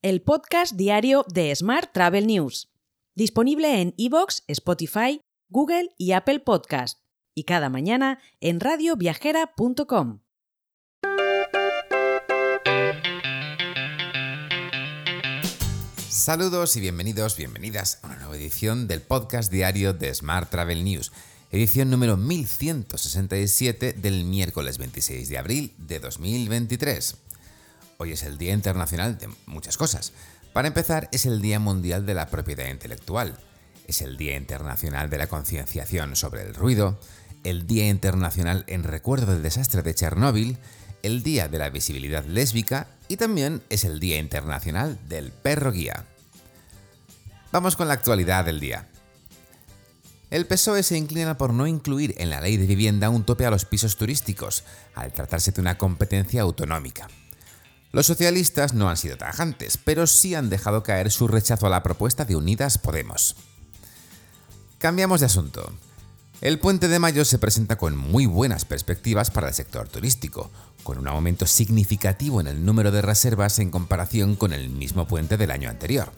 el podcast diario de Smart Travel News, disponible en iVoox, Spotify, Google y Apple Podcast, y cada mañana en radioviajera.com. Saludos y bienvenidos, bienvenidas a una nueva edición del podcast diario de Smart Travel News, edición número 1167 del miércoles 26 de abril de 2023. Hoy es el Día Internacional de muchas cosas. Para empezar, es el Día Mundial de la Propiedad Intelectual. Es el Día Internacional de la Concienciación sobre el Ruido, el Día Internacional en recuerdo del desastre de Chernóbil, el Día de la Visibilidad Lésbica y también es el Día Internacional del Perro Guía. Vamos con la actualidad del día. El PSOE se inclina por no incluir en la ley de vivienda un tope a los pisos turísticos, al tratarse de una competencia autonómica. Los socialistas no han sido tajantes, pero sí han dejado caer su rechazo a la propuesta de Unidas Podemos. Cambiamos de asunto. El puente de mayo se presenta con muy buenas perspectivas para el sector turístico, con un aumento significativo en el número de reservas en comparación con el mismo puente del año anterior.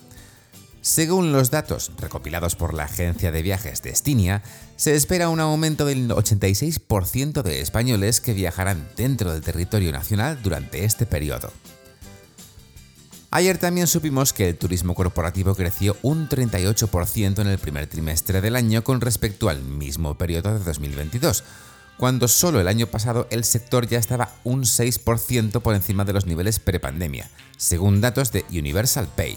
Según los datos recopilados por la agencia de viajes Destinia, se espera un aumento del 86% de españoles que viajarán dentro del territorio nacional durante este periodo. Ayer también supimos que el turismo corporativo creció un 38% en el primer trimestre del año con respecto al mismo periodo de 2022, cuando solo el año pasado el sector ya estaba un 6% por encima de los niveles prepandemia, según datos de Universal Pay.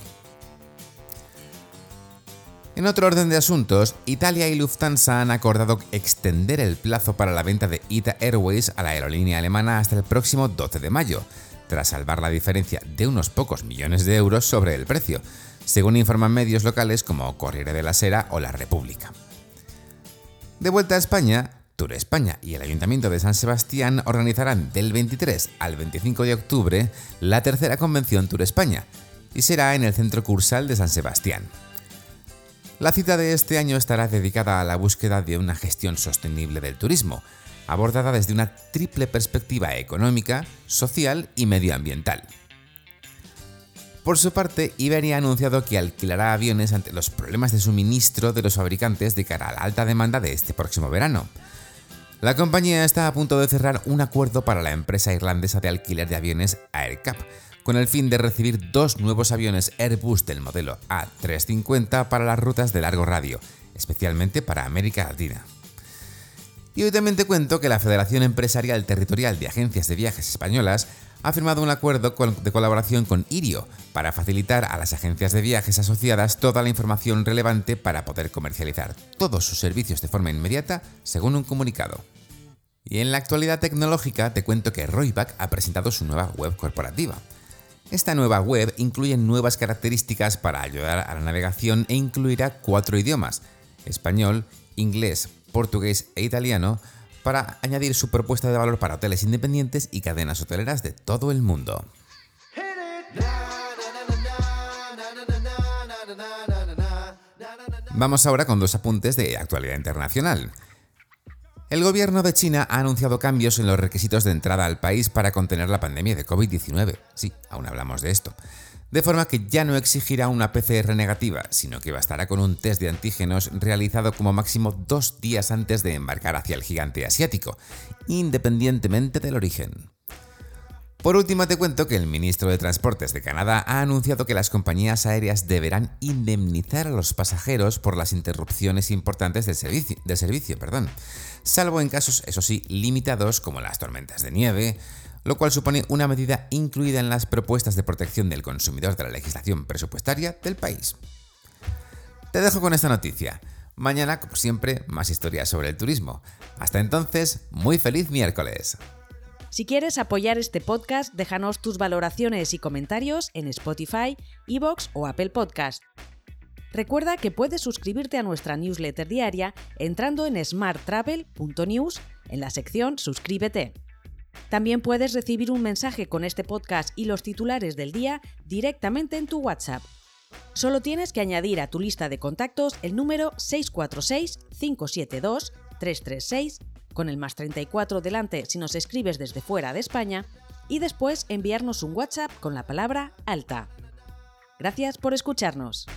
En otro orden de asuntos, Italia y Lufthansa han acordado extender el plazo para la venta de ITA Airways a la aerolínea alemana hasta el próximo 12 de mayo, tras salvar la diferencia de unos pocos millones de euros sobre el precio, según informan medios locales como Corriere de la Sera o La República. De vuelta a España, Tour España y el Ayuntamiento de San Sebastián organizarán del 23 al 25 de octubre la tercera convención Tour España, y será en el Centro Cursal de San Sebastián. La cita de este año estará dedicada a la búsqueda de una gestión sostenible del turismo, abordada desde una triple perspectiva económica, social y medioambiental. Por su parte, Iberia ha anunciado que alquilará aviones ante los problemas de suministro de los fabricantes de cara a la alta demanda de este próximo verano. La compañía está a punto de cerrar un acuerdo para la empresa irlandesa de alquiler de aviones AirCap, con el fin de recibir dos nuevos aviones Airbus del modelo A350 para las rutas de largo radio, especialmente para América Latina. Y hoy también te cuento que la Federación Empresarial Territorial de Agencias de Viajes Españolas ha firmado un acuerdo de colaboración con Irio para facilitar a las agencias de viajes asociadas toda la información relevante para poder comercializar todos sus servicios de forma inmediata, según un comunicado. Y en la actualidad tecnológica te cuento que Royback ha presentado su nueva web corporativa. Esta nueva web incluye nuevas características para ayudar a la navegación e incluirá cuatro idiomas, español, inglés, portugués e italiano, para añadir su propuesta de valor para hoteles independientes y cadenas hoteleras de todo el mundo. Vamos ahora con dos apuntes de actualidad internacional. El gobierno de China ha anunciado cambios en los requisitos de entrada al país para contener la pandemia de COVID-19. Sí, aún hablamos de esto. De forma que ya no exigirá una PCR negativa, sino que bastará con un test de antígenos realizado como máximo dos días antes de embarcar hacia el gigante asiático, independientemente del origen. Por último, te cuento que el ministro de Transportes de Canadá ha anunciado que las compañías aéreas deberán indemnizar a los pasajeros por las interrupciones importantes del servicio, perdón, salvo en casos, eso sí, limitados como las tormentas de nieve, lo cual supone una medida incluida en las propuestas de protección del consumidor de la legislación presupuestaria del país. Te dejo con esta noticia. Mañana, como siempre, más historias sobre el turismo. Hasta entonces, muy feliz miércoles. Si quieres apoyar este podcast, déjanos tus valoraciones y comentarios en Spotify, Evox o Apple Podcast. Recuerda que puedes suscribirte a nuestra newsletter diaria entrando en smarttravel.news en la sección Suscríbete. También puedes recibir un mensaje con este podcast y los titulares del día directamente en tu WhatsApp. Solo tienes que añadir a tu lista de contactos el número 646-572-336 con el más 34 delante si nos escribes desde fuera de España, y después enviarnos un WhatsApp con la palabra alta. Gracias por escucharnos.